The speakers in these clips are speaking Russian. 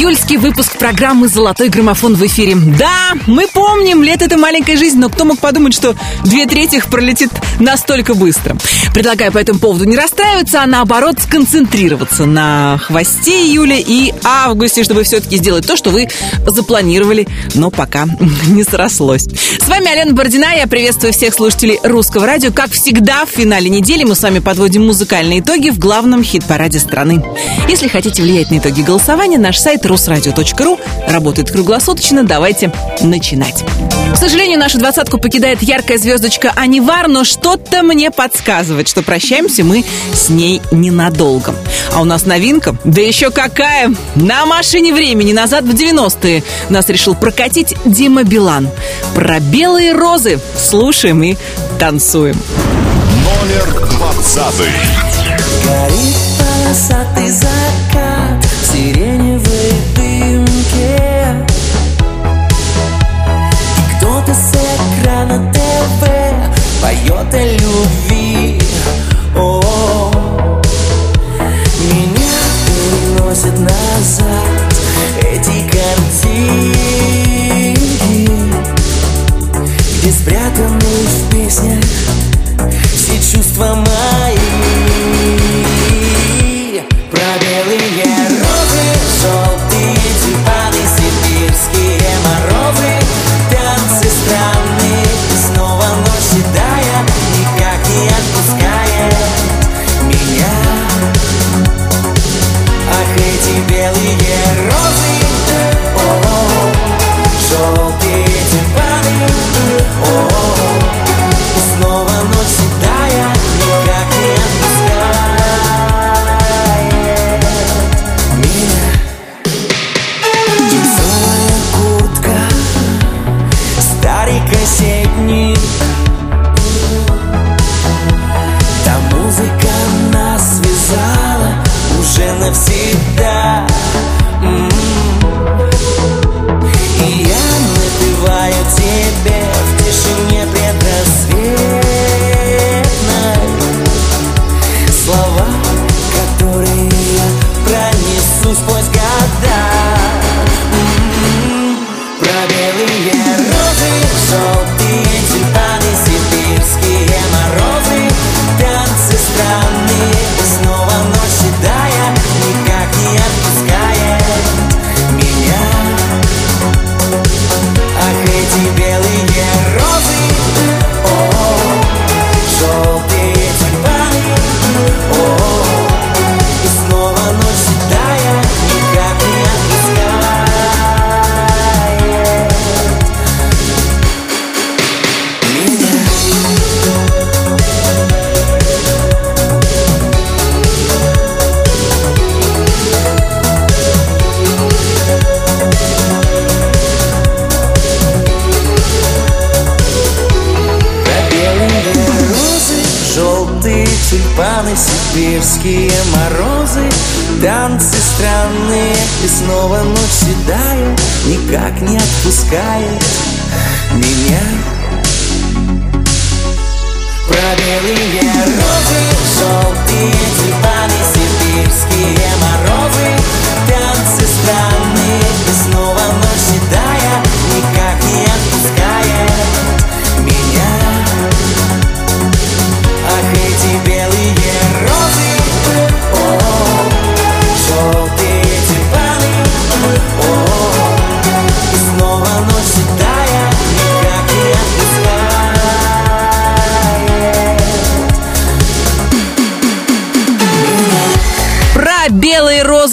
Июльский выпуск программы «Золотой граммофон» в эфире. Да, мы помним, лет это маленькая жизнь, но кто мог подумать, что две трети пролетит настолько быстро. Предлагаю по этому поводу не расстраиваться, а наоборот сконцентрироваться на хвосте июля и августе, чтобы все-таки сделать то, что вы запланировали, но пока не срослось. С вами Алена Бородина, я приветствую всех слушателей русского радио. Как всегда, в финале недели мы с вами подводим музыкальные итоги в главном хит-параде страны. Если хотите влиять на итоги голосования, наш сайт русрадио.ру работает круглосуточно. Давайте начинать. К сожалению, нашу двадцатку покидает яркая звездочка Анивар, но что-то мне подсказывает, что прощаемся мы с ней ненадолго. А у нас новинка, да еще какая! На машине времени назад в 90-е нас решил прокатить Дима Билан. Про белые розы слушаем и танцуем. Номер двадцатый. Горит полосатый закат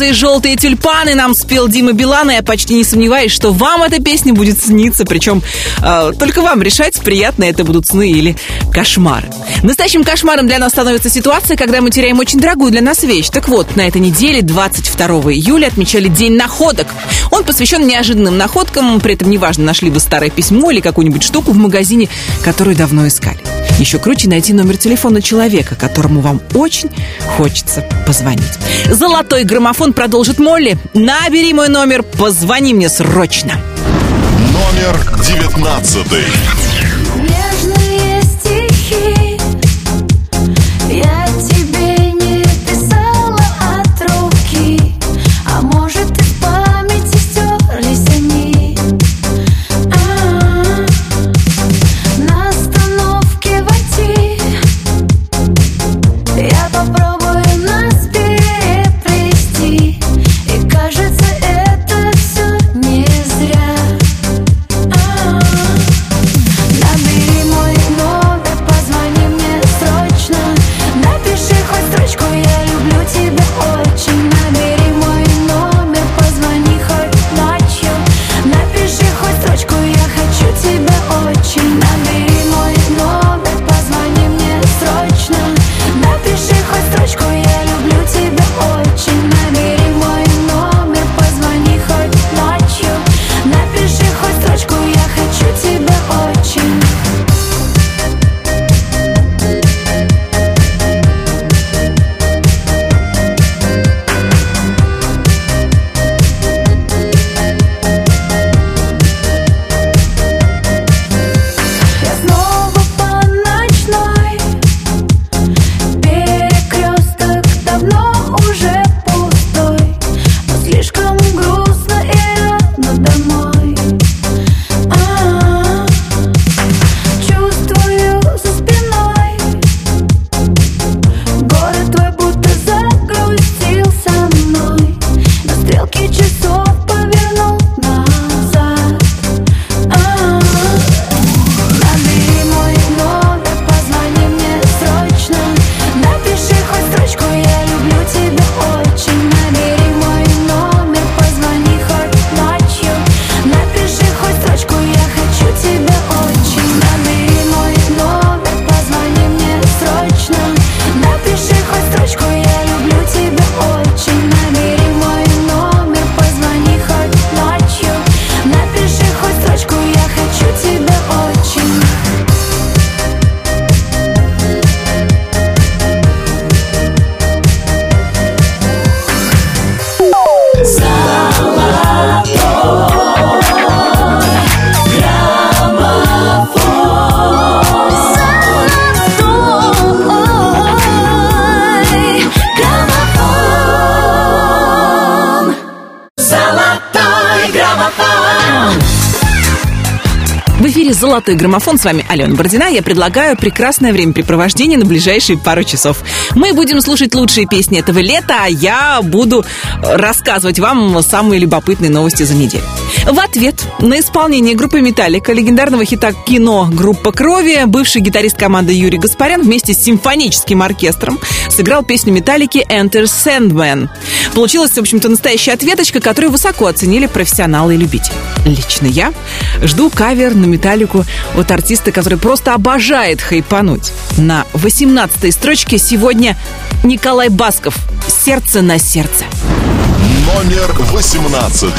и желтые тюльпаны нам спел Дима Билан, и я почти не сомневаюсь, что вам эта песня будет сниться, причем э, только вам решать, приятные это будут сны или кошмары. Настоящим кошмаром для нас становится ситуация, когда мы теряем очень дорогую для нас вещь. Так вот, на этой неделе, 22 июля, отмечали День находок. Он посвящен неожиданным находкам, при этом неважно, нашли вы старое письмо или какую-нибудь штуку в магазине, которую давно искали. Еще круче найти номер телефона человека, которому вам очень хочется позвонить. Золотой граммофон продолжит Молли. Набери мой номер, позвони мне срочно. Номер девятнадцатый. Нежные стихи Я «Золотой граммофон». С вами Алена Бородина. Я предлагаю прекрасное времяпрепровождение на ближайшие пару часов. Мы будем слушать лучшие песни этого лета, а я буду рассказывать вам самые любопытные новости за неделю. В ответ на исполнение группы «Металлика» легендарного хита кино «Группа крови» бывший гитарист команды Юрий Гаспарян вместе с симфоническим оркестром сыграл песню «Металлики» «Enter Sandman». Получилась, в общем-то, настоящая ответочка, которую высоко оценили профессионалы и любители. Лично я жду кавер на металлику от артиста, который просто обожает хайпануть. На 18 строчке сегодня Николай Басков «Сердце на сердце». Номер 18.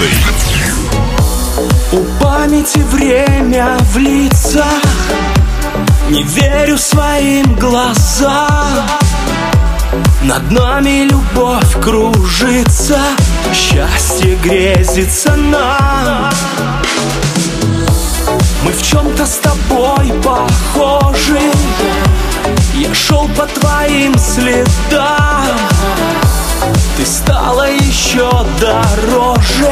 У памяти время в лицах Не верю своим глазам Над нами любовь кружится Счастье грезится нам Мы в чем-то с тобой похожи. Я шел по твоим следам. Ты стала еще дороже.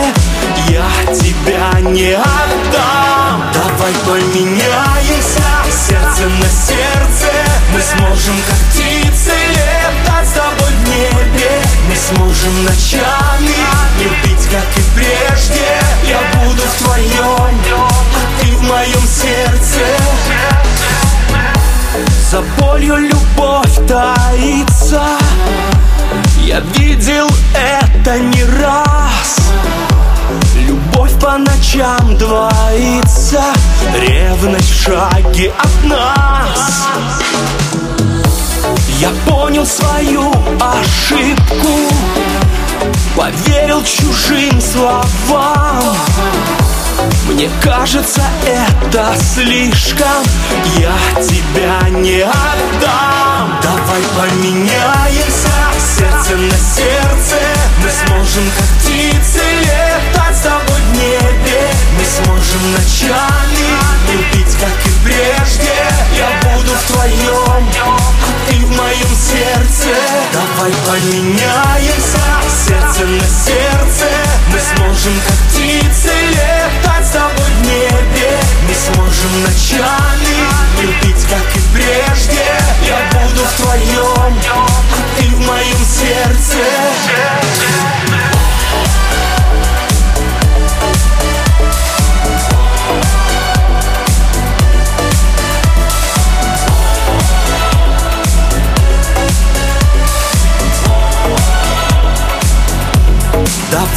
Я тебя не отдам. Давай поменяемся. Сердце на сердце. Мы сможем как птицы Летать с тобой в небе. Мы сможем ночами Любить как и прежде. Я буду в твоем в моем сердце. За болью любовь таится. Я видел это не раз. Любовь по ночам двоится. Ревность в шаге от нас. Я понял свою ошибку. Поверил чужим словам мне кажется, это слишком. Я тебя не отдам. Давай поменяемся. Сердце на сердце. Мы сможем как птицы Летать с тобой в небе. Мы сможем ночами Любить как и прежде. Я буду в твоем А ты в моем сердце. Давай поменяемся. Сердце на сердце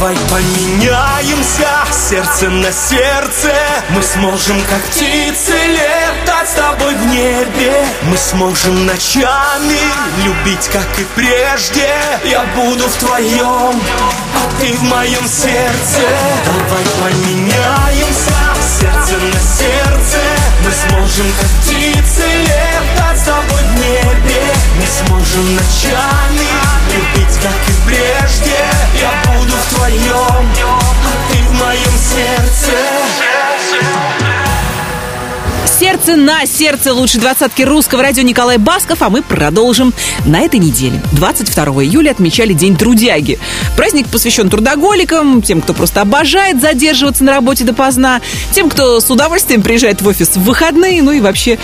Давай поменяемся сердце на сердце. Мы сможем как птицы летать с тобой в небе. Мы сможем ночами любить как и прежде. Я буду в твоем, а ты в моем сердце. Давай поменяемся сердце на сердце. Мы сможем как птицы летать с тобой в небе Мы сможем ночами любить как и прежде Я буду в твоем, а ты в моем сердце Сердце на сердце лучшей двадцатки русского радио Николай Басков, а мы продолжим. На этой неделе, 22 июля, отмечали День трудяги. Праздник посвящен трудоголикам, тем, кто просто обожает задерживаться на работе допоздна, тем, кто с удовольствием приезжает в офис в выходные, ну и вообще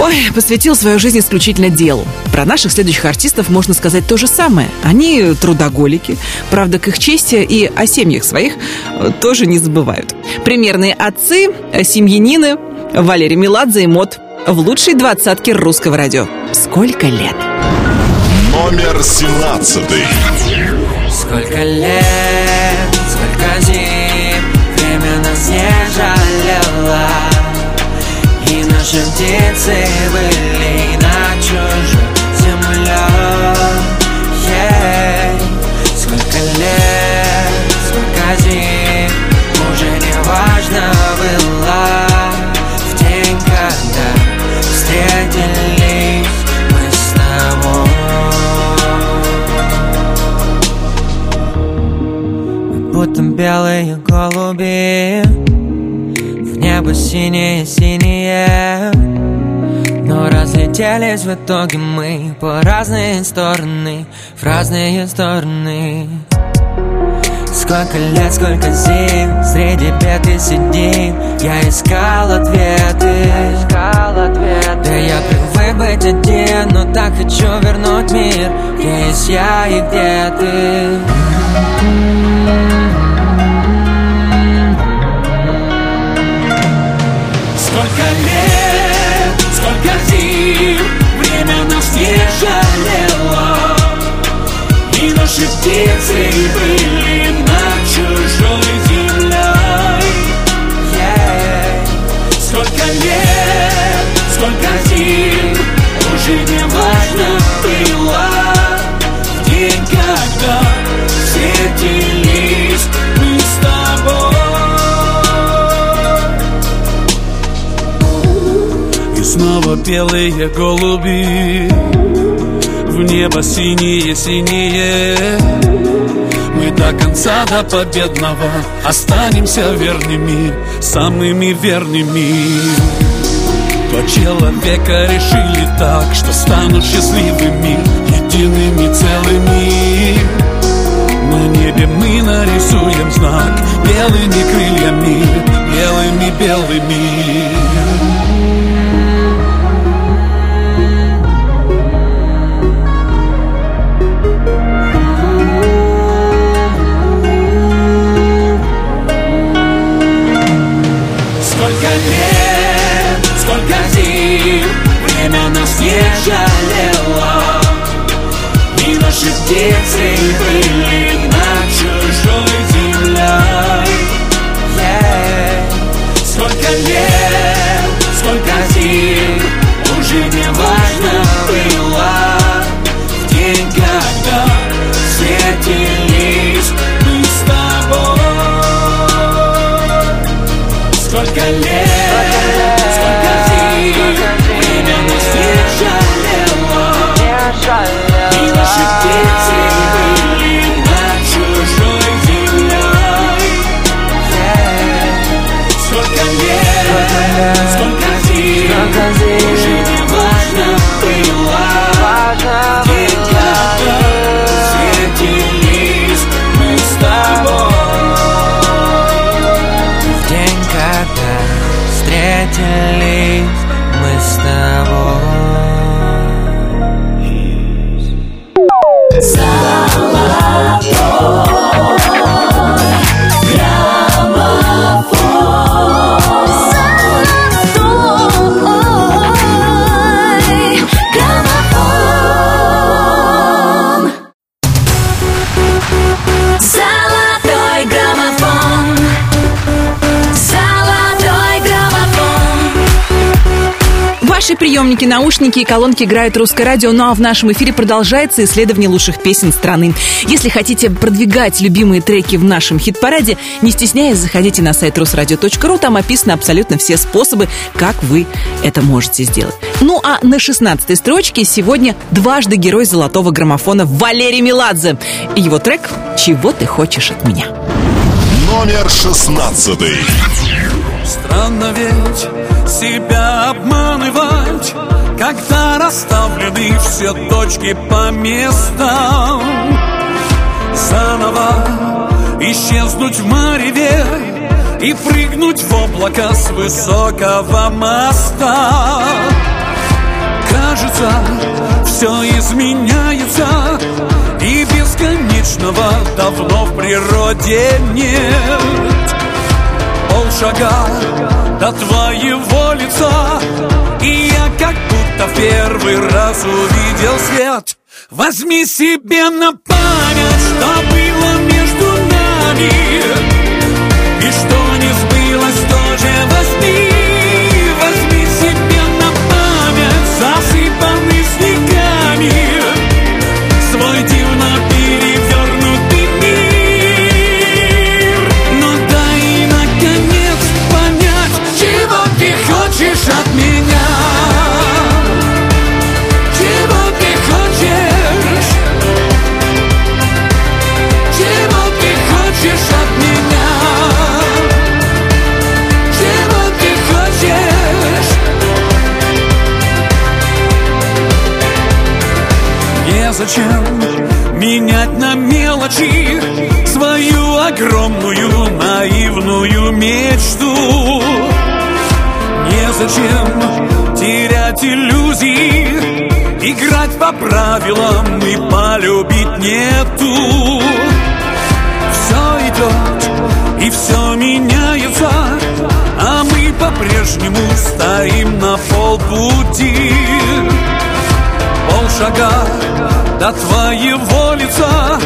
Ой, посвятил свою жизнь исключительно делу. Про наших следующих артистов можно сказать то же самое. Они трудоголики, правда, к их чести и о семьях своих э, тоже не забывают. Примерные отцы, э, семьянины, Валерий Меладзе и Мод в лучшей двадцатке русского радио. Сколько лет? Номер 17. Сколько лет, Наши птицы были на чужой земле. Ей. Сколько лет, сколько зим Уже не важно было. В день, когда встретились мы с тобой. Мы будто белые голуби небо синее-синее Но разлетелись в итоге мы По разные стороны В разные стороны. Сколько лет, сколько зим Среди бед и сидим Я искал ответы. Да я привык быть один Но так хочу вернуть мир. Где есть я и где ты не жалело И наши птицы были над чужой землей yeah. Сколько лет, сколько зим Уже не снова белые голуби. В небо синие-синие Мы до конца, до победного Останемся верными, самыми верными. Два человека решили так Что станут счастливыми, едиными целыми. На небе мы нарисуем знак Белыми крыльями, белыми-белыми наши птицы были над чужой приемники, наушники и колонки играют русское радио, ну а в нашем эфире продолжается исследование лучших песен страны. Если хотите продвигать любимые треки в нашем хит-параде, не стесняясь, заходите на сайт русрадио.ру, там описаны абсолютно все способы, как вы это можете сделать. Ну а на 16 строчке сегодня дважды герой золотого граммофона Валерий Меладзе. И его трек «Чего ты хочешь от меня». Номер шестнадцатый. Странно ведь себя обманывать Когда расставлены все точки по местам. Заново исчезнуть в мареве И прыгнуть в облако с высокого моста. Кажется, все изменяется И бесконечного давно в природе нет Полшага до твоего лица И я как будто в первый раз увидел свет. Возьми себе на память, что было между нами И что не сбылось, тоже правилам и полюбить нету. Все идет и все меняется А мы по-прежнему стоим на полпути. Полшага до твоего лица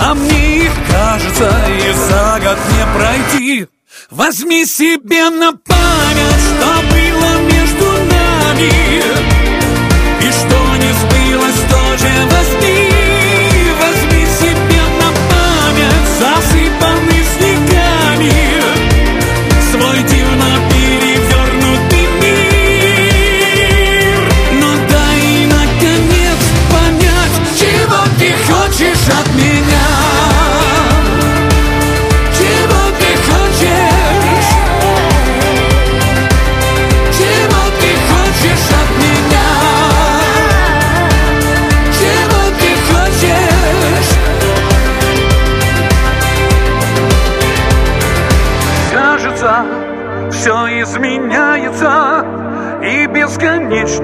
А мне их кажется и за год не пройти. Возьми себе на память, что было между нами сбылось, тоже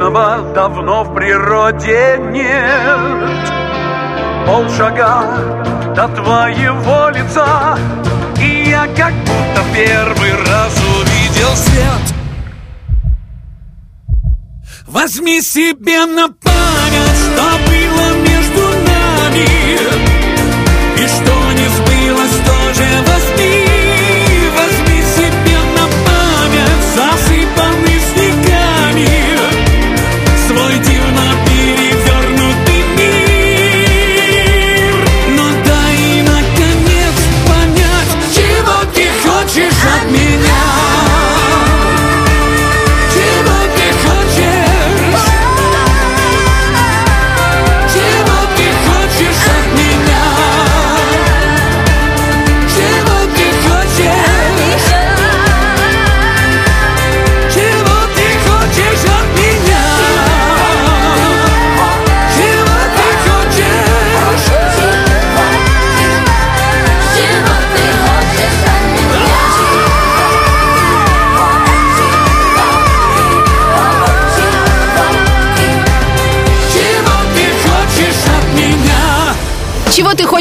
бесконечного давно в природе нет. Полшага до твоего лица И я как будто первый раз увидел свет. Возьми себе на память, что было между нами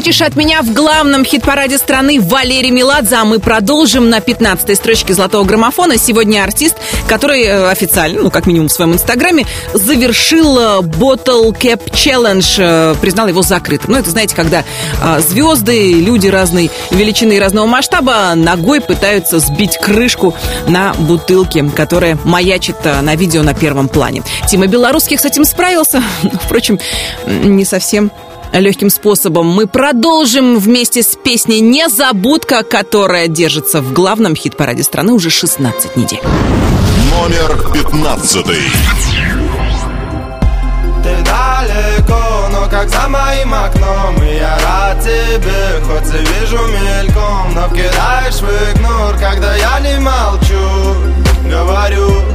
хочешь от меня в главном хит-параде страны Валерий Меладзе, а мы продолжим на 15-й строчке золотого граммофона. Сегодня артист, который э, официально, ну, как минимум в своем инстаграме, завершил э, Bottle Cap Challenge, э, признал его закрытым. Ну, это, знаете, когда звезды, люди разной величины и разного масштаба ногой пытаются сбить крышку на бутылке, которая маячит на видео на первом плане. Тима Белорусских с этим справился, впрочем, не совсем легким способом. Мы продолжим вместе с песней «Незабудка», которая держится в главном хит-параде страны уже 16 недель. Номер пятнадцатый. Ты далеко, но как за моим окном И я рад тебе, хоть и вижу мельком Но вкидаешь в игнор, когда я не молчу Говорю,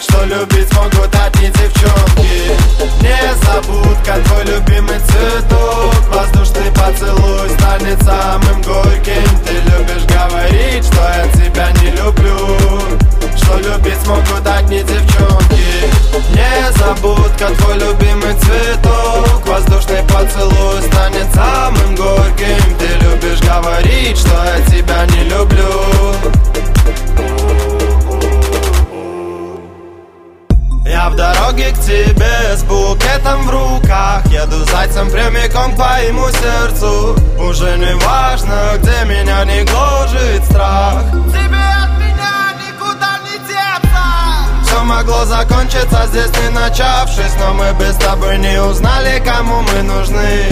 Что любить могут одни девчонки Незабудка, твой любимый цветок Воздушный поцелуй станет самым горьким. Ты любишь говорить, что я тебя не люблю. Что любить могут одни девчонки. Незабудка, твой любимый цветок. Воздушный поцелуй станет самым горьким. Ты любишь говорить, что я тебя не люблю дороге к тебе с букетом в руках. Еду зайцем прямиком к твоему сердцу. Уже не важно, где меня не гложет страх. Тебе от меня никуда не деться. Все могло закончиться здесь не начавшись Но мы без тобой не узнали, кому мы нужны.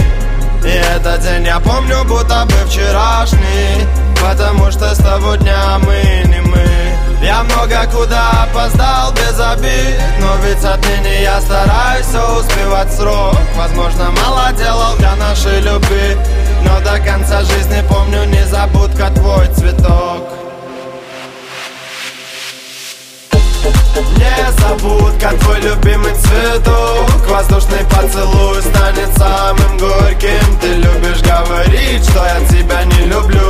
И этот день я помню, будто бы вчерашний Потому что с того дня мы не мы Я много куда опоздал без обид Но ведь отныне я стараюсь все успевать срок. Возможно, мало делал для нашей любви Но до конца жизни помню незабудка твой цветок. Незабудка, твой любимый цветок. Воздушный поцелуй станет самым горьким. Ты любишь говорить, что я тебя не люблю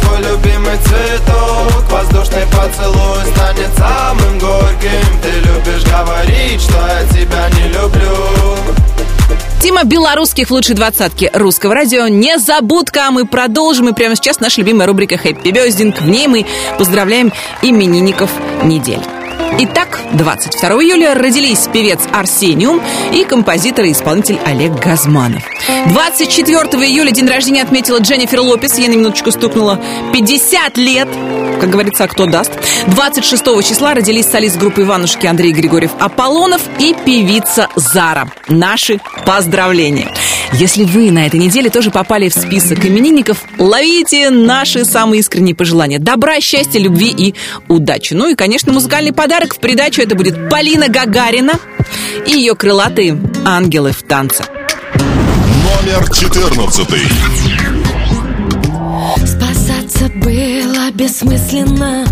твой любимый цветок Воздушный поцелуй станет самым горьким Ты любишь говорить, что я тебя не люблю Тема белорусских в лучшей двадцатке русского радио «Незабудка». А Мы продолжим, и прямо сейчас наша любимая рубрика «Хэппи Бездинг». В ней мы поздравляем именинников недели. Итак, 22 июля родились певец Арсениум и композитор и исполнитель Олег Газманов. 24 июля день рождения отметила Дженнифер Лопес, ей на минуточку стукнуло 50 лет, как говорится, а кто даст. 26 числа родились солист группы Иванушки Андрей Григорьев Аполлонов и певица Зара. Наши поздравления. Если вы на этой неделе тоже попали в список именинников, ловите наши самые искренние пожелания. Добра, счастья, любви и удачи. Ну и, конечно, музыкальный подарок в придачу. Это будет Полина Гагарина и ее крылатые ангелы в танце. Номер 14. Спасаться было бессмысленно.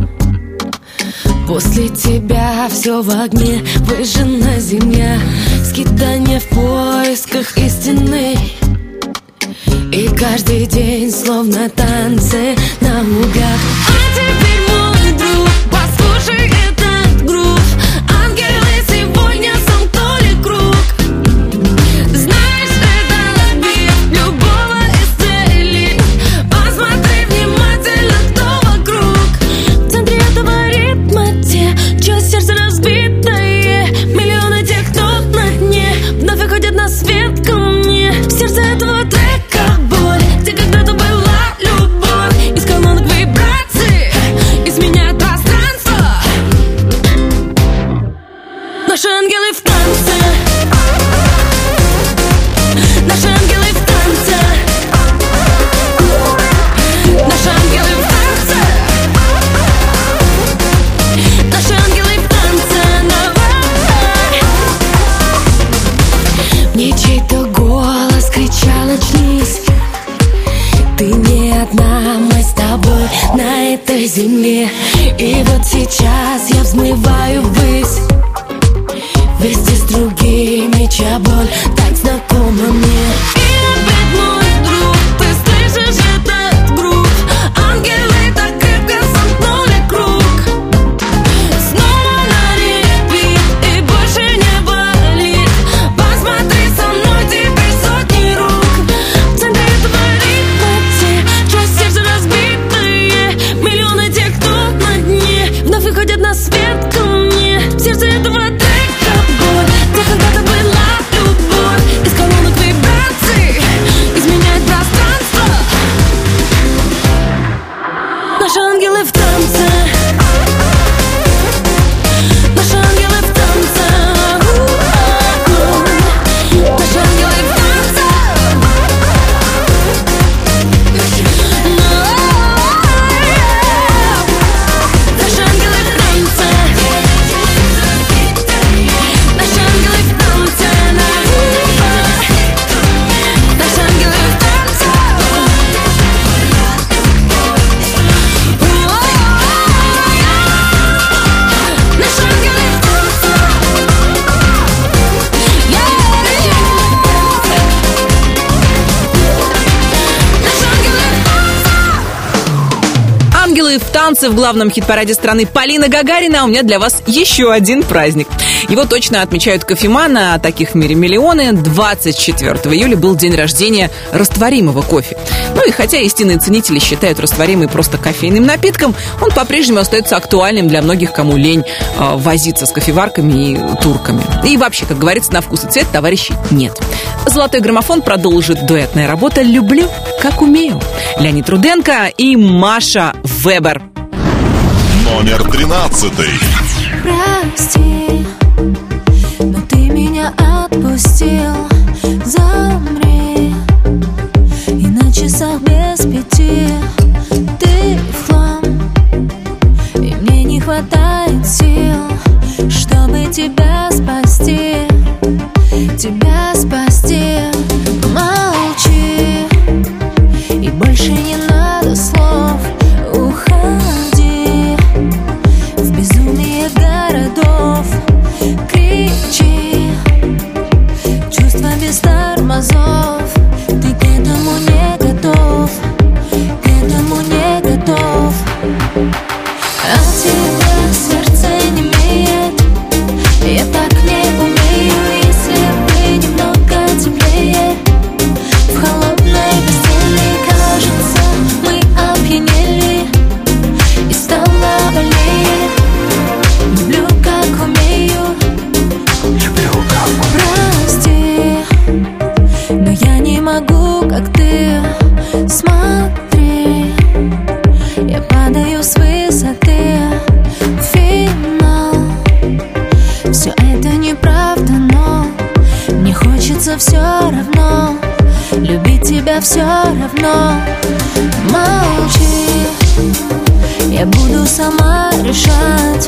После тебя все в огне Выжжена земля Скитание в поисках истины. И каждый день словно танцы на лугах. А теперь сейчас я взмываю Танце в главном хит-параде страны Полина Гагарина, а у меня для вас еще один праздник. Его точно отмечают кофеманы, а таких в мире миллионы. 24 июля был день рождения растворимого кофе. Ну и хотя истинные ценители считают растворимый просто кофейным напитком, он по-прежнему остается актуальным для многих, кому лень э, возиться с кофеварками и турками. И вообще, как говорится, на вкус и цвет товарищей нет. Золотой граммофон продолжит дуэтная работа «Люблю, как умею». Леонид Руденко и Маша Вебер. Номер тринадцатый. Прости, но ты меня отпустил. Замри И на часах без пяти. Ты в хлам И мне не хватает сил Чтобы тебя спасти все равно Молчи. Я буду сама решать,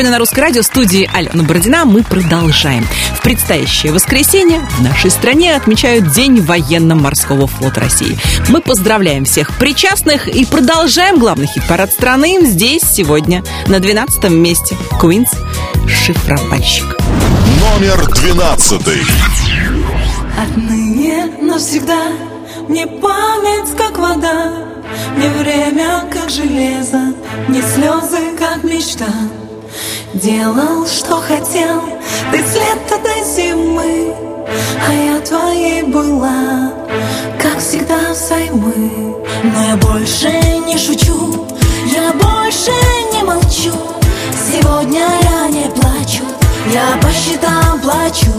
настроены на русское радио студии Алена Бородина. Мы продолжаем. В предстоящее воскресенье в нашей стране отмечают День военно-морского флота России. Мы поздравляем всех причастных и продолжаем главный хит-парад страны здесь сегодня на 12 месте. Куинс «Шифровальщик». Номер двенадцатый. Отныне навсегда Мне память как вода Мне время как железо Мне слезы как мечта Делал, что хотел. Ты с лета до зимы А я твоей была Как всегда взаймы Но я больше не шучу Я больше не молчу. Сегодня я не плачу Я по счетам плачу.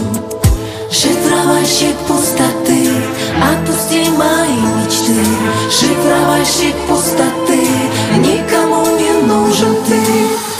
Шифровальщик пустоты Отпусти мои мечты. Шифровальщик пустоты Никому не нужен ты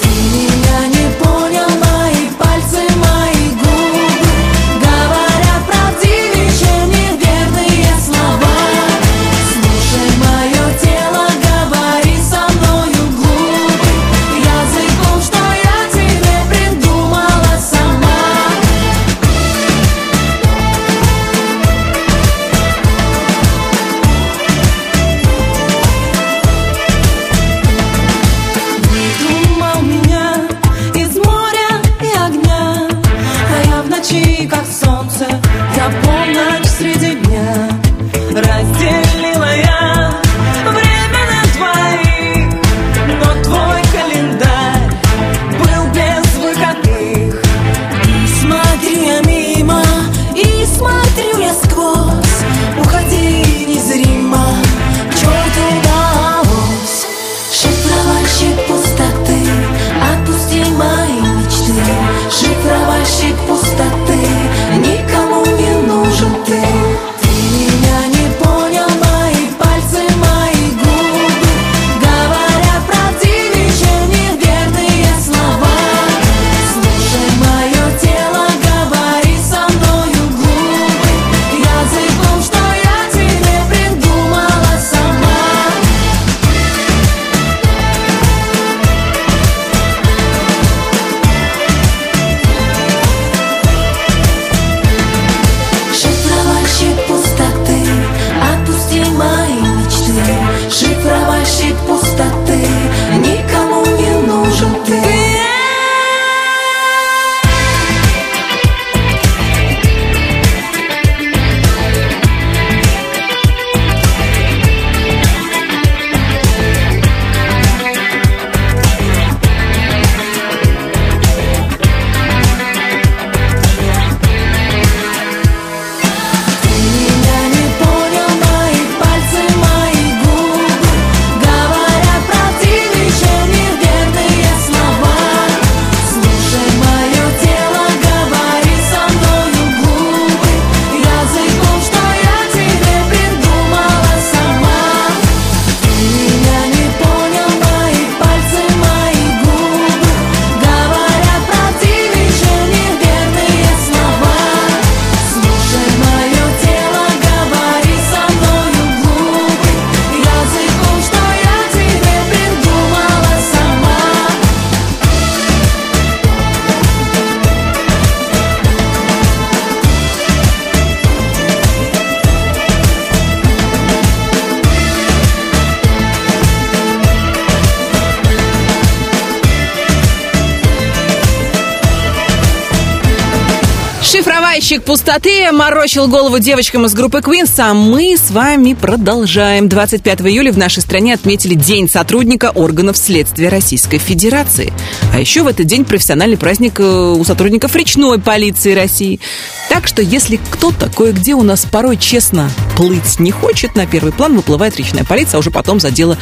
Пустоты морочил голову девочкам из группы Queens, а мы с вами продолжаем. 25 июля в нашей стране отметили День сотрудника органов следствия Российской Федерации. А еще в этот день профессиональный праздник э, у сотрудников речной полиции России. Так что если кто-то кое-где у нас порой честно плыть не хочет, на первый план выплывает речная полиция, а уже потом за дело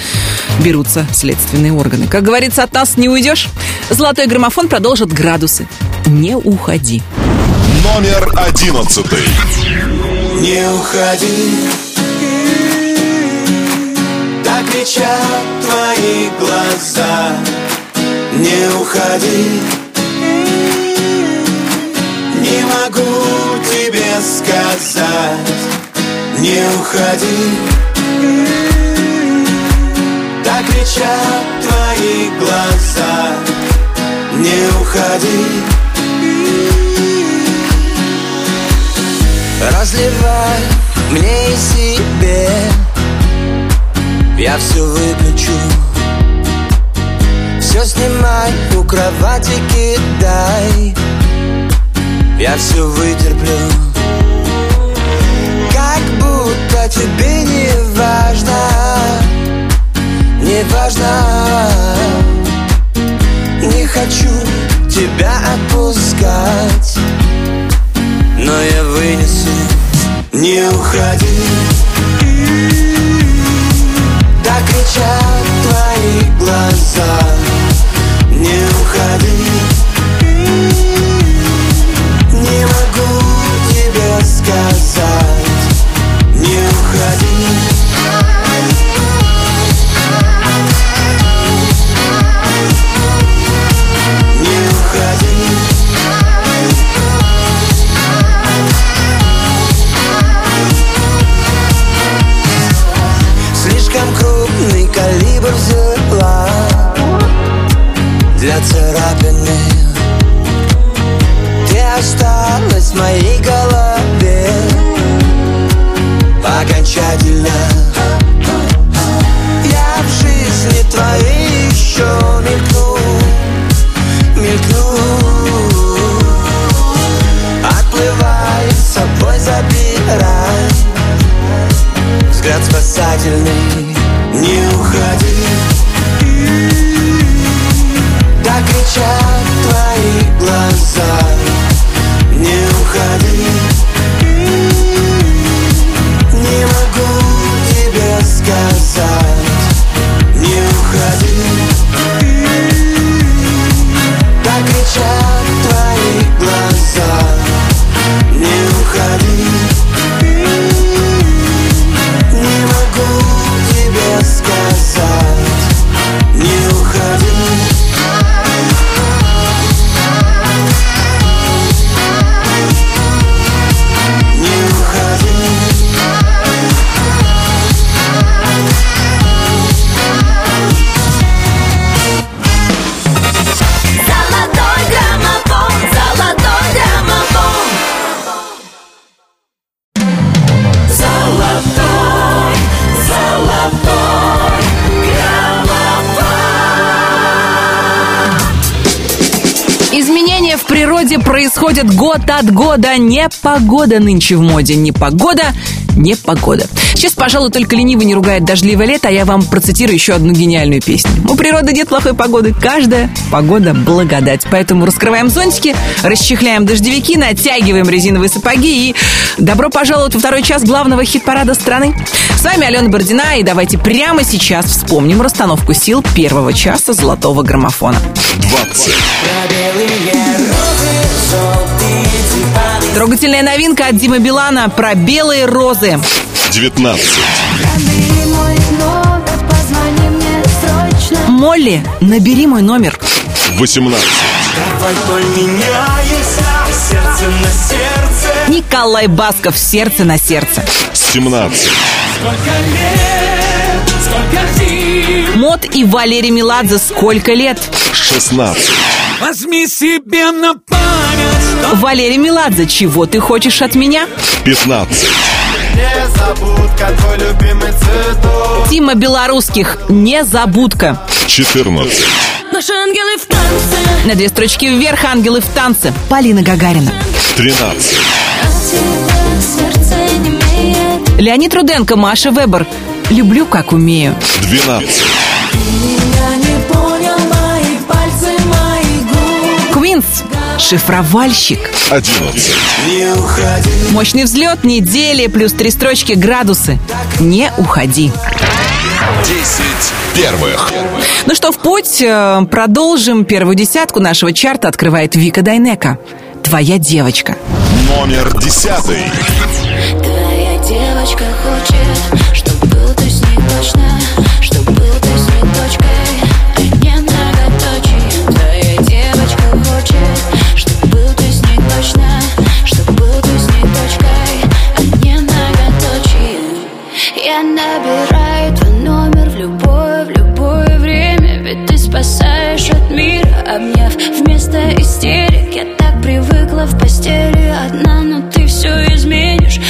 берутся следственные органы. Как говорится, от нас не уйдешь. Золотой граммофон продолжит градусы. Не уходи. Номер одиннадцатый. Не уходи. Так кричат твои глаза. Не уходи. Не могу тебе сказать. Не уходи. Так кричат твои глаза. Не уходи Разливай мне и себе. Я все выключу. Все снимай, у кровати кидай. Я все вытерплю. Как будто тебе не важно Не важно. Не хочу тебя отпускать уходи происходят год от года. Не погода нынче в моде. Не погода, не погода. Сейчас, пожалуй, только ленивый не ругает дождливое лето, а я вам процитирую еще одну гениальную песню. У природы нет плохой погоды. Каждая погода – благодать. Поэтому раскрываем зонтики, расчехляем дождевики, натягиваем резиновые сапоги и добро пожаловать во второй час главного хит-парада страны. С вами Алена Бородина, и давайте прямо сейчас вспомним расстановку сил первого часа золотого граммофона. 20. Трогательная новинка от Димы Билана про белые розы. 19. Набери мой номер, позвони мне срочно. Молли, набери мой номер. 18. Давай поменяемся сердце на сердце Николай Басков «Сердце на сердце». 17. Сколько лет, сколько зим Мод и Валерий Меладзе «Сколько лет?». 16. Возьми себе на память, Валерий Меладзе «Чего ты хочешь от меня?». 15. Незабудка, твой любимый цветок Тима Белорусских «Незабудка». 14. Наши ангелы в танце На две строчки вверх «Ангелы в танце». Полина Гагарина. 13. тебя сердце не имеет Леонид Руденко, Маша Вебер. Люблю, как умею. 12. Шифровальщик. 11. Не уходи Мощный взлет недели, плюс три строчки, градусы. Не уходи. 10 первых. Ну что, в путь. Э, Продолжим. Первую десятку нашего чарта открывает Вика Дайнека. Твоя девочка. Номер 10. Твоя девочка хочет, чтоб был ты с ней точно, чтоб был ты обняв вместо истерик. Я так привыкла в постели одна, но ты все изменишь,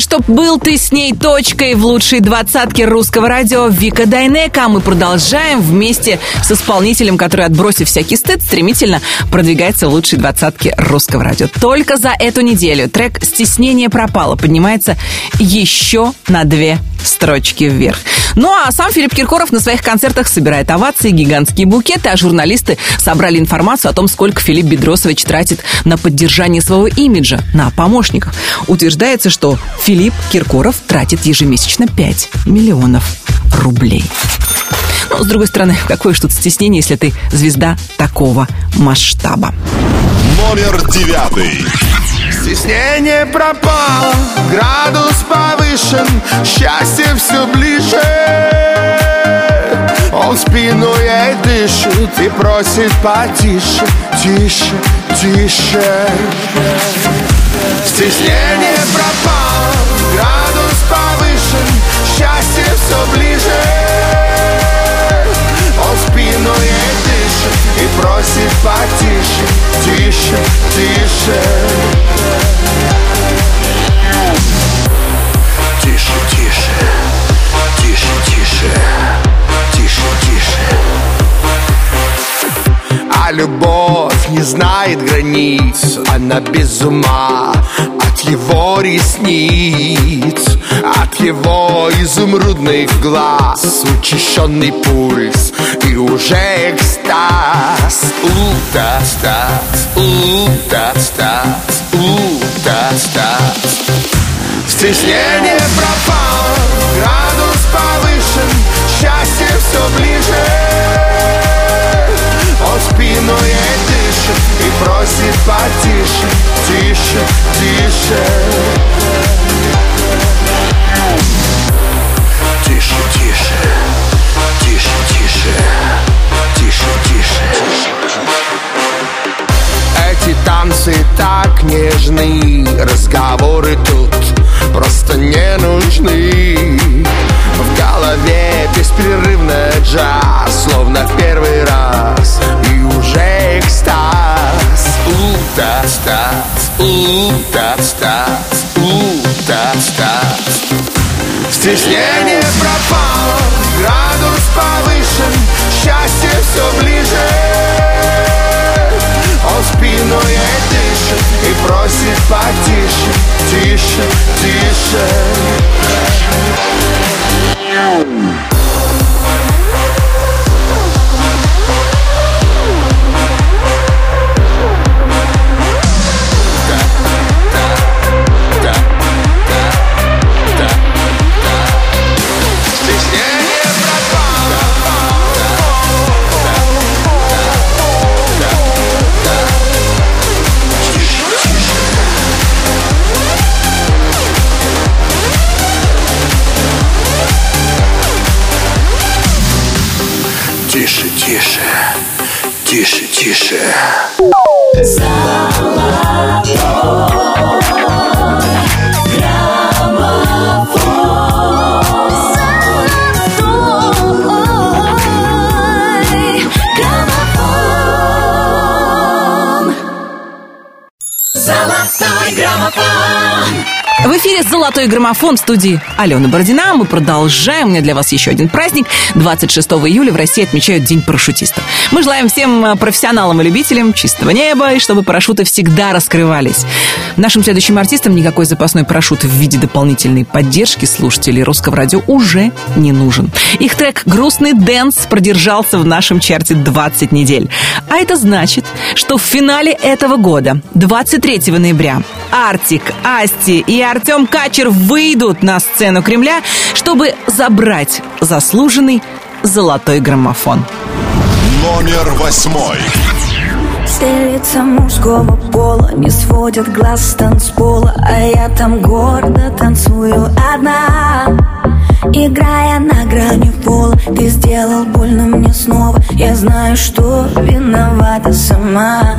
чтобы был ты с ней точкой в лучшей двадцатке русского радио Вика Дайнека. Мы продолжаем вместе с исполнителем, который, отбросив всякий стыд, стремительно продвигается в лучшей двадцатке русского радио. Только за эту неделю трек «Стеснение пропало» поднимается еще на две строчки вверх. Ну а сам Филипп Киркоров на своих концертах собирает овации, гигантские букеты, а журналисты собрали информацию о том, сколько Филипп Бедросович тратит на поддержание своего имиджа, на помощников. Утверждается, что Филипп Киркоров тратит ежемесячно 5 миллионов рублей. Но, с другой стороны, какое ж тут стеснение, если ты звезда такого масштаба. Номер 9. Стеснение пропало, градус повышен, счастье все ближе. Он спину ей дышит и просит потише, тише, тише. Стеснение пропало, градус повышен, счастье все ближе. Он спину ей и просит потише, тише, тише. Тише, тише, тише, тише, тише, тише. А любовь не знает границ Она без ума от его ресниц От его изумрудных глаз Учащенный пульс и уже экстаз. У-тас-тас, у-тас-тас, у-тас-тас Стеснение пропало, градус повышен Счастье все ближе он спину ей дышит и просит потише Тише, тише. Тише, тише Тише, тише Тише, тише. Эти танцы так нежны Разговоры тут просто не нужны в голове беспрерывно джаз, словно в первый раз. И уже экстаз. У-тас-тас, у-тас-тас, у-тас-тас Стеснение пропало, градус повышен, счастье все ближе. Он спиной дышит и просит потише, тише, тише Стеснение Тише, тише, тише, тише. Эфире «Золотой граммофон» в студии Алена Бородина. Мы продолжаем. У меня для вас еще один праздник. 26 июля в России отмечают День парашютиста. Мы желаем всем э, профессионалам и любителям чистого неба, и чтобы парашюты всегда раскрывались. Нашим следующим артистам никакой запасной парашют в виде дополнительной поддержки слушателей русского радио уже не нужен. Их трек «Грустный dance» продержался в нашем чарте 20 недель. А это значит, что в финале этого года, 23 ноября, Artik & Asti и Артем Качер выйдут на сцену Кремля, чтобы забрать заслуженный золотой граммофон. Номер восьмой. Все лица мужского пола не сводят глаз с танцпола А я там гордо танцую одна Играя на грани пола Ты сделал больно мне снова Я знаю, что виновата сама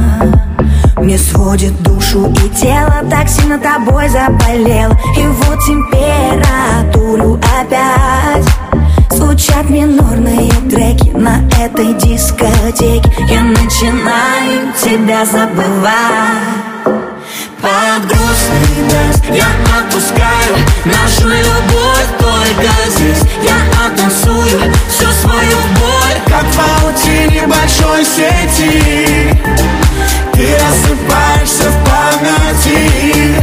Мне сводит душу и тело Так сильно тобой заболело И вот температуру опять Звучат минорные треки на этой дискотеке. Я начинаю тебя забывать. Под грустный dance я отпускаю Нашу любовь только здесь. Я оттанцую всю свою боль Как в паутине большой сети Ты рассыпаешься в памяти.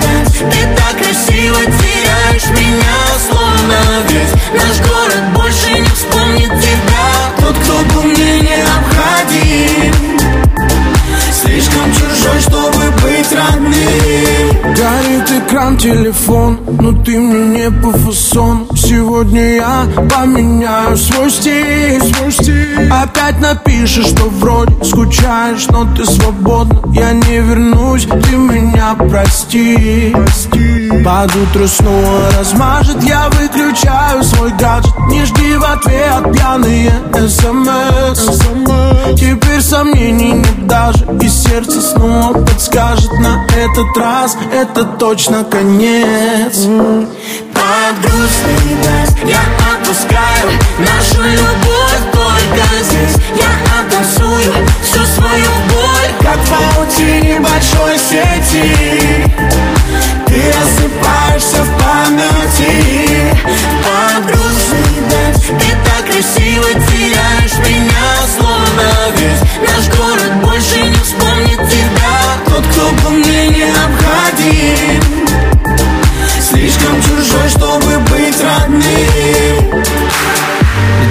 Дэнс Ты так красиво теряешь меня Словно весь наш город больше не вспомнит тебя. Тот, кто был мне необходим. Слишком чужой, чтобы быть родным Горит экран, телефон, но ты мне не по фасону Сегодня я поменяю свой стиль, свой стиль. Опять напишешь, что вроде скучаешь, но ты свободна. Я не вернусь, ты меня прости, Под утро снова размажет, я выключаю свой гаджет. Не жди в ответ пьяные смс Теперь сомнений нет даже И сердце снова подскажет на этот раз. Это точно конец. Под грустный dance я отпускаю Нашу любовь только здесь. Я оттанцую всю свою боль Как паутине большой сети Ты рассыпаешься в памяти. Под грустный dance Ты так красиво теряешь меня Словно весь наш город больше не вспомнит тебя. Тот, кто был мне необходим. Слишком чужой, чтобы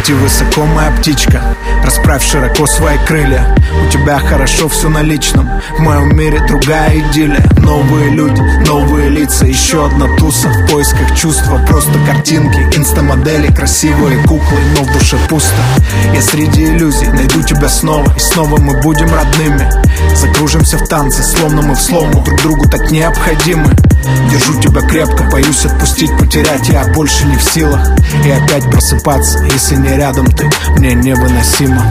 Лети высоко, моя птичка Расправь широко свои крылья. У тебя хорошо все на личном В моем мире другая идиллия. Новые люди, новые лица Еще одна туса. В поисках чувства Просто картинки, инстамодели Красивые куклы, но в душе пусто. Я среди иллюзий найду тебя снова И снова мы будем родными Закружимся в танце, словно мы в слому. Друг другу так необходимы. Держу тебя крепко, боюсь отпустить, потерять. Я больше не в силах. И опять просыпаться, если не рядом ты. Мне невыносимо.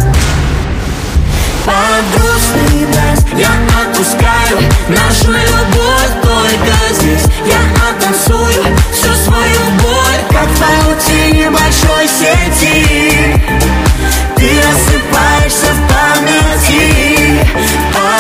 Под грустный dance Я отпускаю. Нашу любовь только здесь. Я оттанцую всю свою боль Как в паутине большой сети. Ты рассыпаешься в памяти А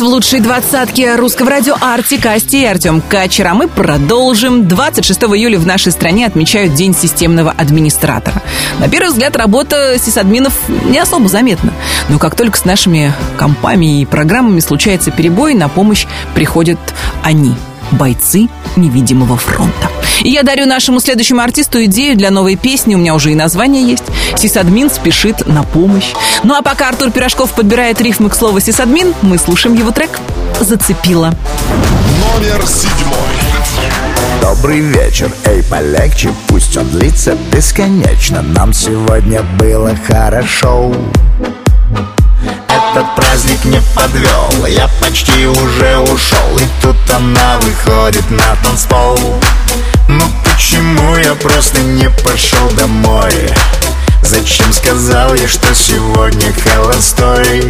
в лучшей двадцатке русского радио Арти, Касти и Артем Качер. А мы продолжим. 26 июля в нашей стране отмечают День системного администратора. На первый взгляд, работа сисадминов не особо заметна. Но как только с нашими компами и программами случается перебой, на помощь приходят они – бойцы невидимого фронта. И я дарю нашему следующему артисту идею для новой песни. У меня уже и название есть. Сисадмин спешит на помощь. Ну а пока Артур Пирожков подбирает рифмы к слову сисадмин, мы слушаем его трек «Зацепила». Номер седьмой. Добрый вечер, эй, полегче, пусть он длится бесконечно Нам сегодня было хорошо Этот праздник не подвел, я почти уже ушел И тут она выходит на танцпол Ну почему я просто не пошел домой? Зачем сказал я, что сегодня холостой?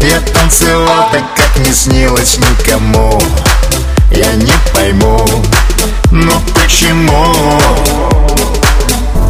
Я танцевал так, как не снилось никому Я не пойму, ну почему?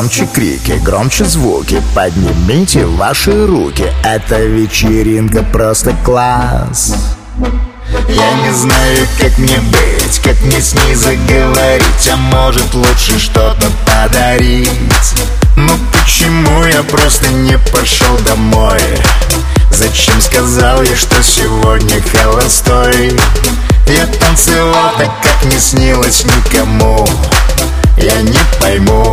Громче крики, громче звуки. Поднимите ваши руки. Эта вечеринка просто класс. Я не знаю, как мне быть Как мне с ней заговорить А может лучше что-то подарить. Ну почему я просто не пошел домой? Зачем сказал я, что сегодня холостой? Я танцевал так, как не снилось никому. Я не пойму,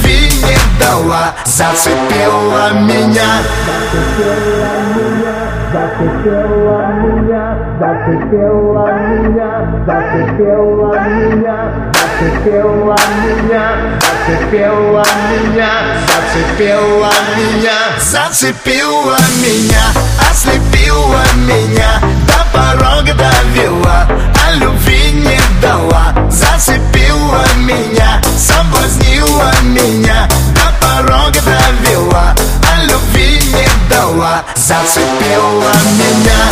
не дала Зацепила меня Зацепила меня, ослепила меня До порога довела, а любви не дала. Зацепила меня, соблазнила меня До порога довела, а любви не дала Зацепила меня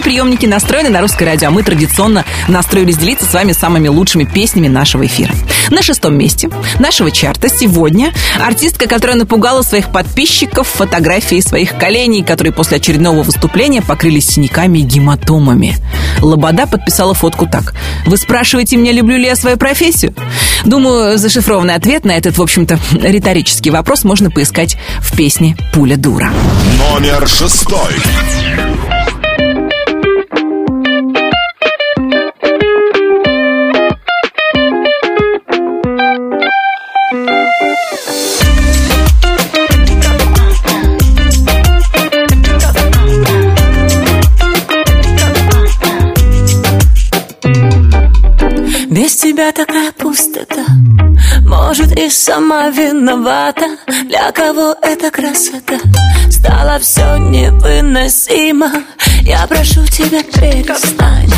Ваши приемники настроены на русское радио, а мы традиционно настроились делиться с вами самыми лучшими песнями нашего эфира. На шестом месте нашего чарта сегодня артистка, которая напугала своих подписчиков фотографией своих коленей, которые после очередного выступления покрылись синяками и гематомами. Лобода подписала фотку так. Вы спрашиваете меня, люблю ли я свою профессию? Думаю, зашифрованный ответ на этот, в общем-то, риторический вопрос можно поискать в песне «Пуля дура». Номер шестой. Без тебя такая пустота. Может и сама виновата. Для кого эта красота? Стало все невыносимо. Я прошу тебя перестань.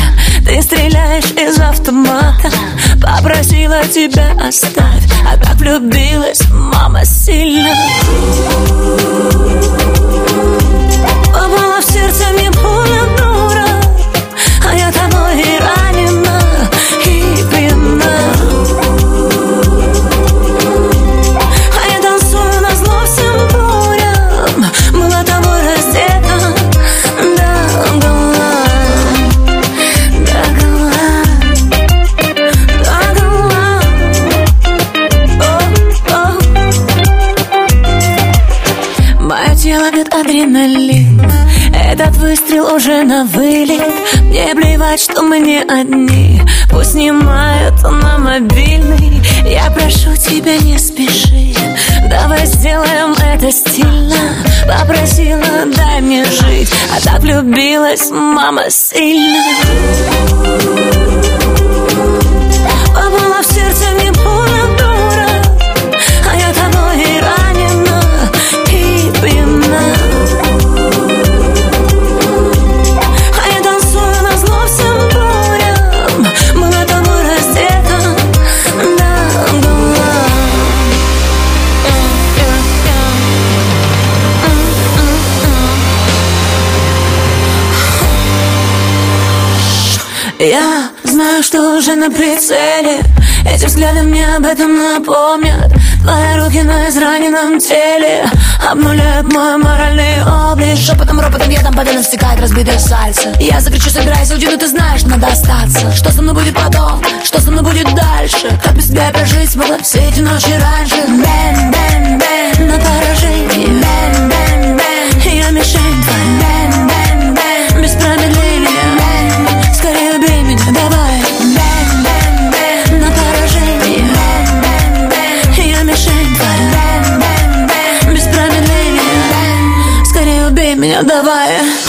Ты стреляешь из автомата. Попросила тебя оставь. А так влюбилась мама сильно. Попала в сердце мне пуля плевать, что мы не одни. Пусть снимают на мобильный. Я прошу тебя, не спеши. Давай сделаем это стильно. Попросила, дай мне жить. А так влюбилась мама сильно на прицеле. Эти взгляды мне об этом напомнят. Твои руки на израненном теле. Обнуляют мой моральный облик. Шепотом, ропотом, я там подано стекает разбитое сердце. Я закричу, собирайся, уйди, но ты знаешь, надо остаться. Что со мной будет потом, что со мной будет дальше? Как без тебя прожить смогла все эти ночи раньше? Bang, bang, bang, на поражение Bang, bang, меня, давай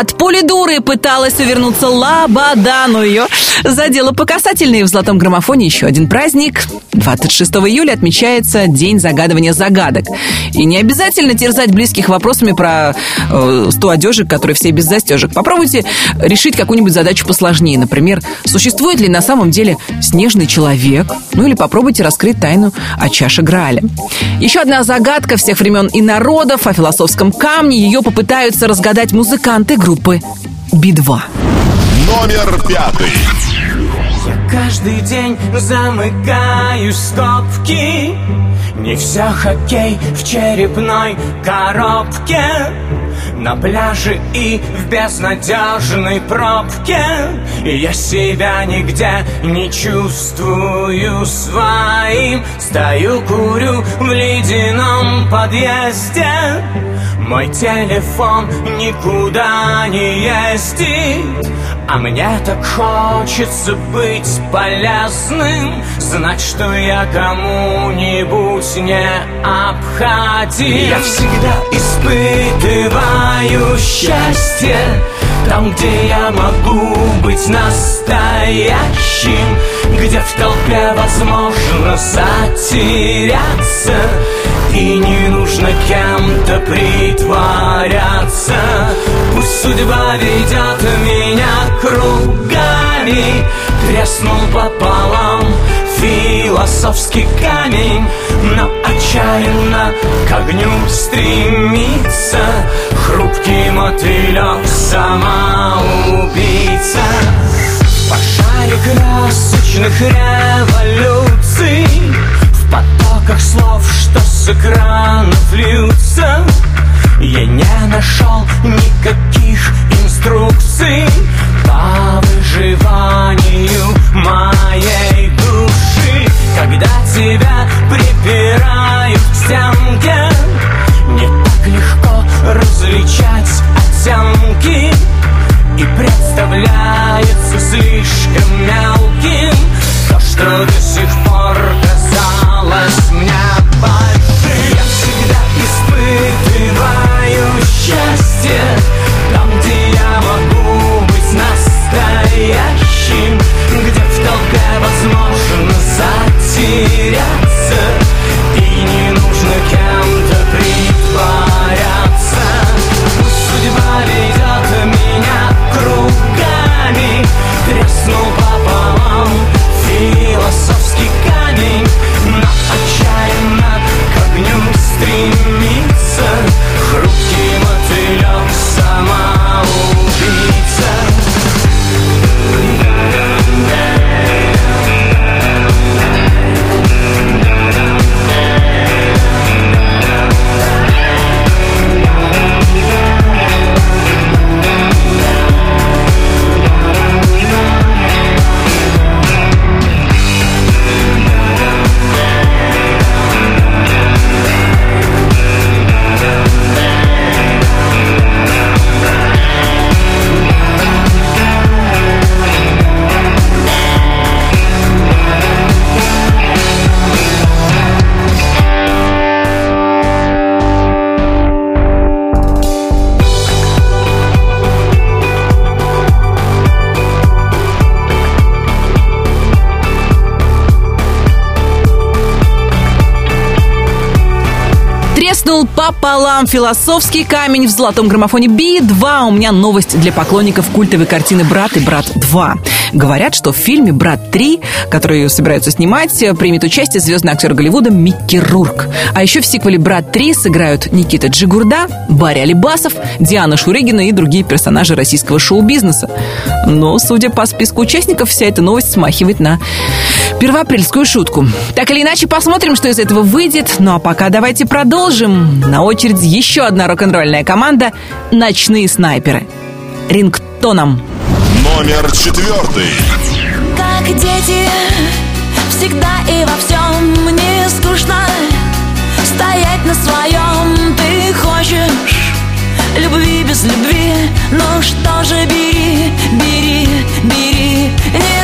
От пули дуры пыталась увернуться Лобода, но ее задело по касательной. В золотом граммофоне еще один праздник. 26 июля отмечается День загадывания загадок. И не обязательно терзать близких вопросами про э, 100 одежек, которые все без застежек. Попробуйте решить какую-нибудь задачу посложнее. Например, существует ли на самом деле снежный человек? Ну или попробуйте раскрыть тайну о чаше Грааля. Еще одна загадка всех времен и народов о философском камне. Ее попытаются разгадать музыканты группы Би-2. Номер пятый. Каждый день замыкаю скобки. Не все хоккей в черепной коробке. На пляже и в безнадежной пробке. И я себя нигде не чувствую своим. Стою, курю в ледяном подъезде Мой телефон никуда не ездит А мне так хочется быть полезным Знать, что я кому-нибудь необходим Я всегда испытываю счастье Там, где я могу быть настоящим Где в толпе возможно затеряться И не нужно кем-то притворяться. Пусть судьба ведет меня кругами Треснул пополам философский камень Но отчаянно к огню стремится Хрупкий мотылек самоубийца. В пожаре красочных революций В потоках слов, что с экранов льются. Я не нашел никаких инструкций По выживанию моей души. Когда тебя припирают к стенке Не так легко различать оттенки. И представляется слишком мелким То, что до сих пополам философский камень в золотом граммофоне Би-2. У меня новость для поклонников культовой картины «Брат» и «Брат 2». Говорят, что в фильме «Брат 3», который собираются снимать, примет участие звездный актер Голливуда Микки Рурк. А еще в сиквеле «Брат 3» сыграют Никита Джигурда, Барри Алибасов, Диана Шурыгина и другие персонажи российского шоу-бизнеса. Но, судя по списку участников, вся эта новость смахивает на первоапрельскую шутку. Так или иначе, посмотрим, что из этого выйдет. Ну а пока давайте продолжим. На очереди еще одна рок-н-ролльная команда «Ночные снайперы». Рингтоном. Номер четвертый. Как дети, всегда и во всем мне скучно Стоять на своем ты хочешь Любви без любви, ну что же бери, бери, бери Не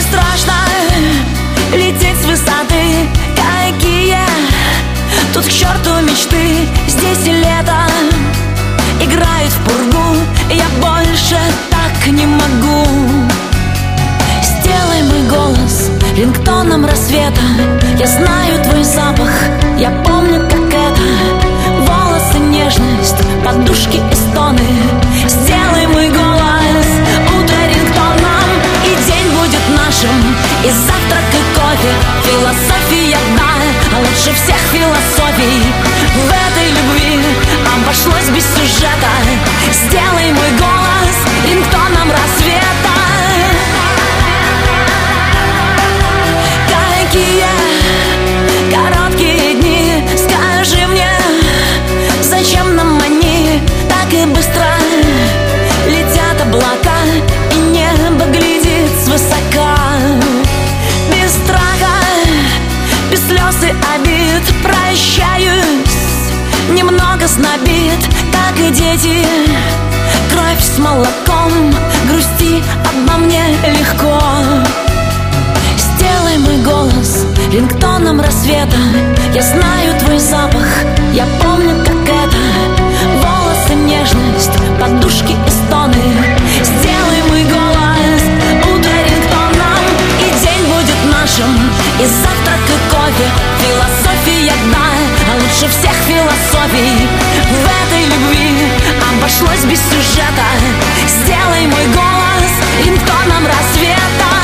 рингтоном Я знаю твой запах, я помню, как это. Волосы, нежность, подушки и стоны. Сделай мой голос ударит по нам И день будет нашим, и завтрак, и кофе Философия одна, а лучше всех философий. В этой любви обошлось без сюжета. Сделай мой голос интоном рассвета.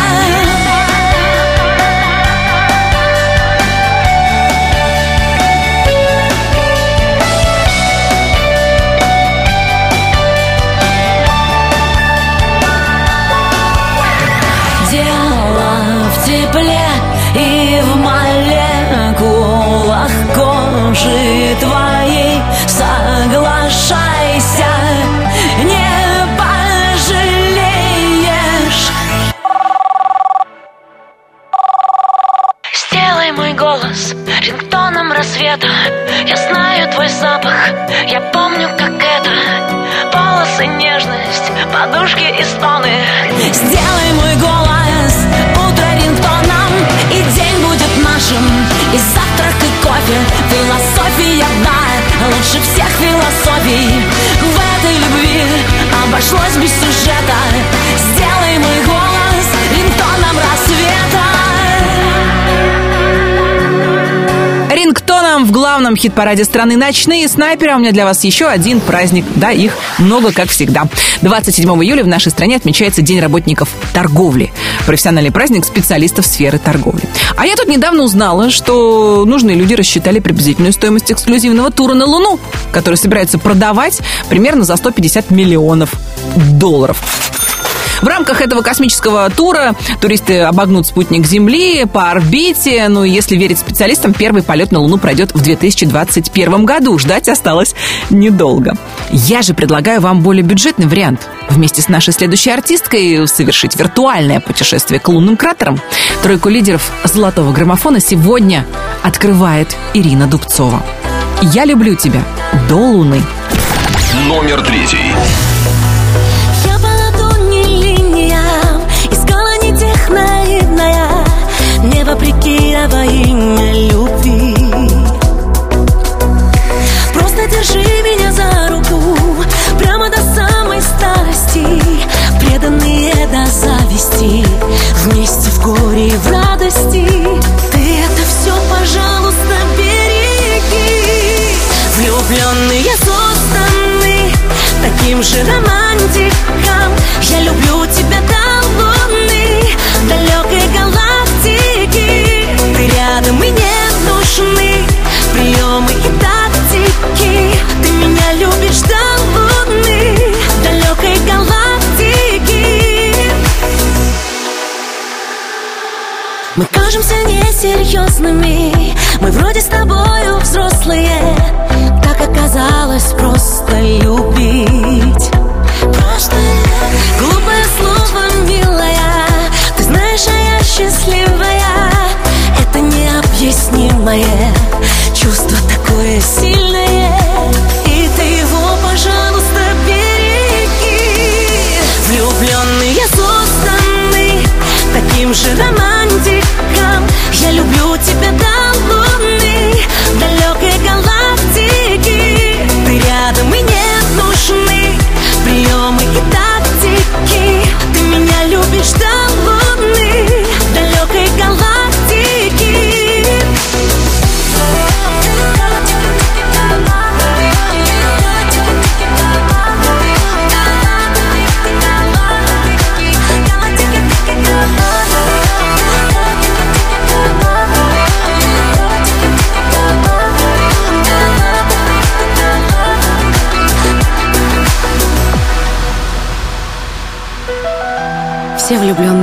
Сделай мой голос утро рингтоном И день будет нашим, и завтрак, и кофе Философия одна, лучше всех философий. В этой любви обошлось без сюжета Главном хит-параде страны «Ночные снайперы». А у меня для вас еще один праздник. Да, их много, как всегда. 27 июля в нашей стране отмечается День работников торговли. Профессиональный праздник специалистов сферы торговли. А я тут недавно узнала, что нужные люди рассчитали приблизительную стоимость эксклюзивного тура на Луну, который собирается продавать примерно за 150 миллионов долларов. В рамках этого космического тура туристы обогнут спутник Земли по орбите. Ну, если верить специалистам, первый полет на Луну пройдет в 2021 году. Ждать осталось недолго. Я же предлагаю вам более бюджетный вариант. Вместе с нашей следующей артисткой совершить виртуальное путешествие к лунным кратерам. Тройку лидеров золотого граммофона сегодня открывает Ирина Дубцова. «Я люблю тебя» до Луны. Номер третий. Вопреки, а во имя любви. Просто держи меня за руку Прямо до самой старости Преданные до зависти Вместе в горе и в радости. Ты это все, пожалуйста, береги. Влюбленные созданы таким же романтиком. Я люблю тебя до луны, И не нужны. Приемы и тактики Ты меня любишь до луны, далекой галактики. Мы кажемся несерьезными Мы вроде с тобою взрослые. Так оказалось просто любить. Просто Глупое слово, милая. Ты знаешь, а я счастливая Это необъяснимое Чувство такое сильное. И ты его, пожалуйста, береги. Влюбленные созданы таким же романтиком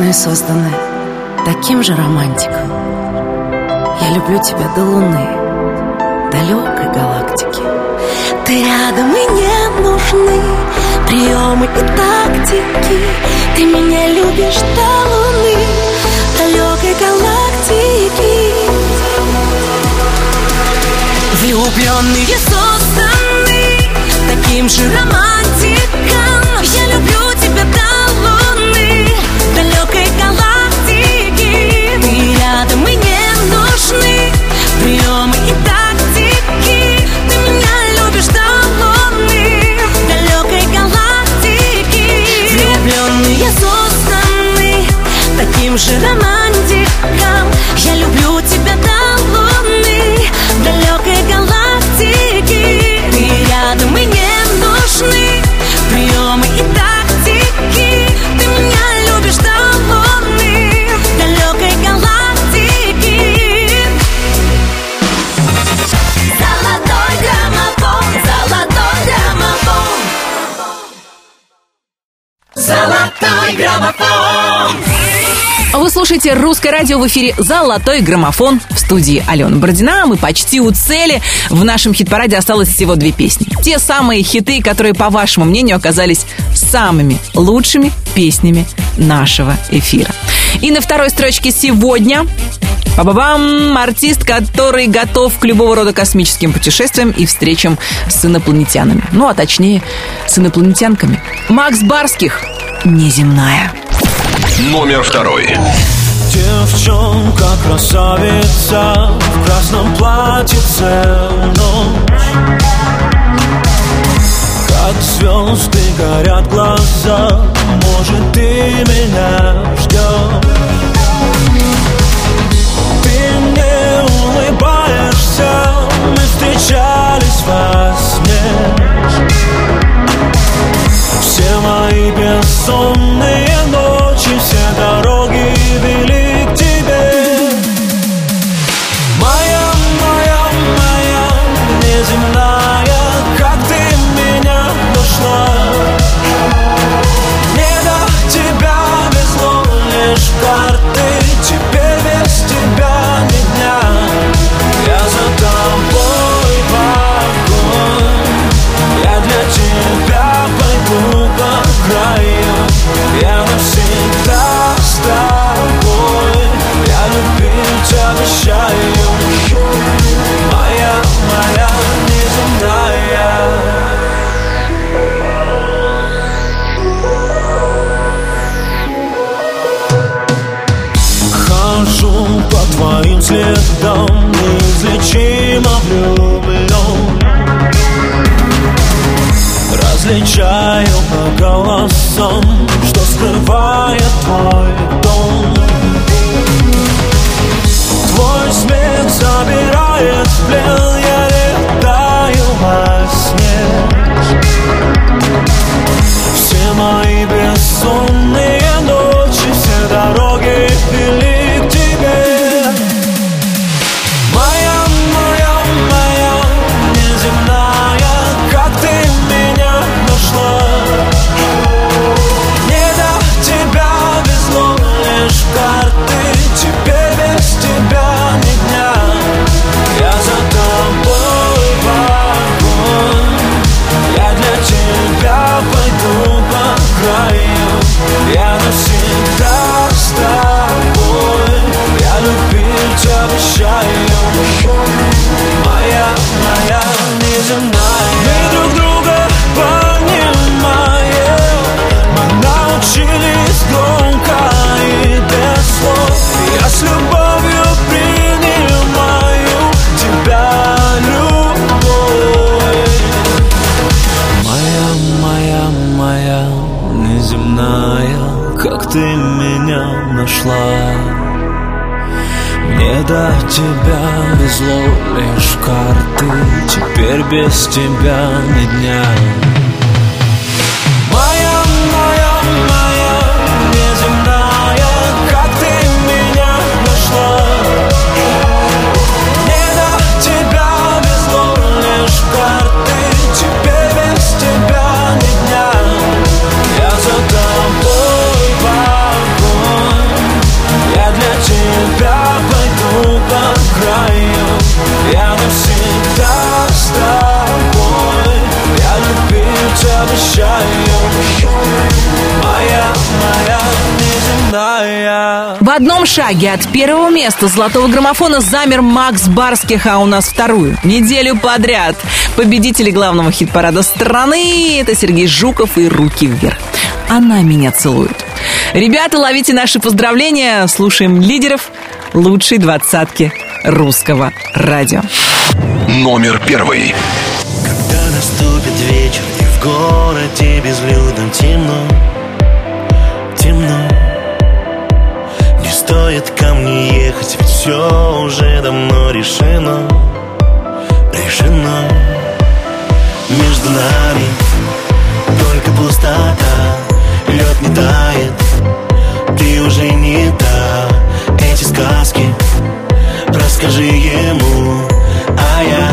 влюбленные созданы таким же романтиком. Я люблю тебя до луны, далекой галактики. Ты рядом и не нужны приемы и тактики. Ты меня любишь до луны, далекой галактики. Влюбленные созданы таким же романтиком. Таким же романтиком. Я люблю тебя слушаете «Русское радио» в эфире «Золотой граммофон» в студии Алена Бородина. Мы почти у цели. В нашем хит-параде осталось всего две песни. Те самые хиты, которые, по вашему мнению, оказались самыми лучшими песнями нашего эфира. И на второй строчке сегодня Ба-ба-бам! Артист, который готов к любого рода космическим путешествиям и встречам с инопланетянами. Ну, а точнее, с инопланетянками. Макс Барских «Неземная». Номер второй. Девчонка, красавица В красном платьице ночь. Как звезды горят глаза Может, ты меня ждешь Ты мне улыбаешься Мы встречались во сне. Все мои бессонные по голосам Что скрывает твой дом. Твой смех забирает в плен Теперь без тебя ни В одном шаге от первого места золотого граммофона замер Макс Барских, а у нас вторую неделю подряд. Победители главного хит-парада страны – это Сергей Жуков и «Руки вверх». Она меня целует. Ребята, ловите наши поздравления. Слушаем лидеров лучшей двадцатки русского радио. Номер первый. Когда наступит вечер и в городе безлюдно темно, темно стоит ко мне ехать, ведь все уже давно решено, решено. Между нами только пустота, лед не тает, ты уже не та. Эти сказки расскажи ему, а я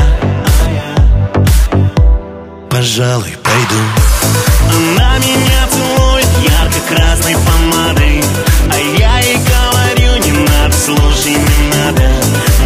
пожалуй, пойду. Она меня целует ярко-красной помадой Слушай, не надо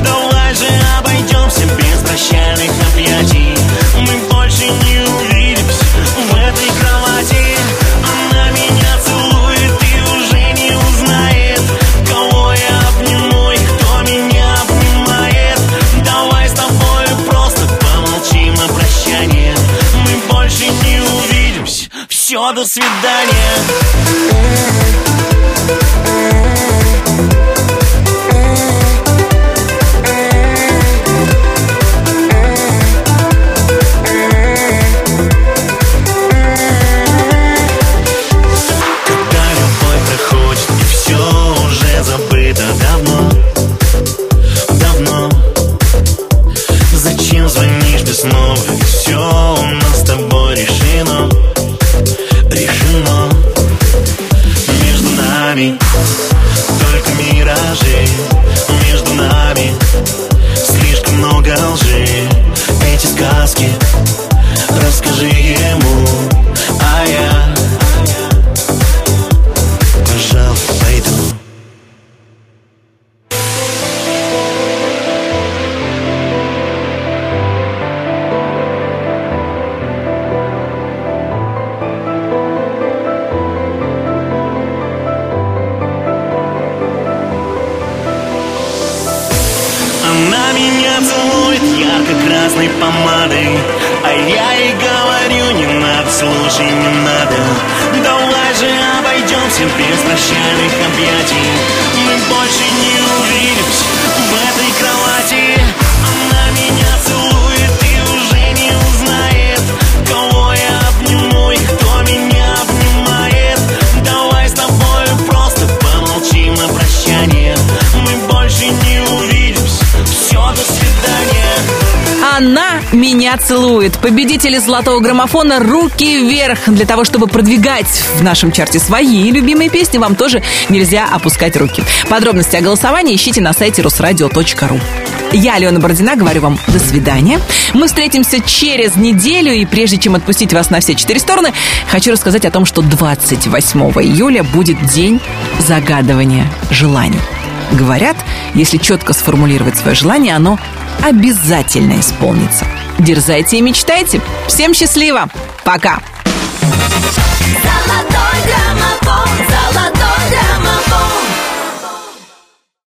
Давай же обойдемся без прощальных объятий. Мы больше не увидимся в этой кровати. Она меня целует и уже не узнает Кого я обниму и кто меня обнимает. Давай с тобой просто помолчим о прощании. Мы больше не увидимся. Все, до свидания. Победители золотого граммофона «Руки вверх». Для того, чтобы продвигать в нашем чарте свои любимые песни, вам тоже нельзя опускать руки. Подробности о голосовании ищите на сайте русрадио.ру. Я, Алена Бородина, говорю вам до свидания. Мы встретимся через неделю, и прежде чем отпустить вас на все четыре стороны, хочу рассказать о том, что 28 июля будет день загадывания желаний. Говорят, если четко сформулировать свое желание, оно обязательно исполнится. Дерзайте и мечтайте. Всем счастливо. Пока.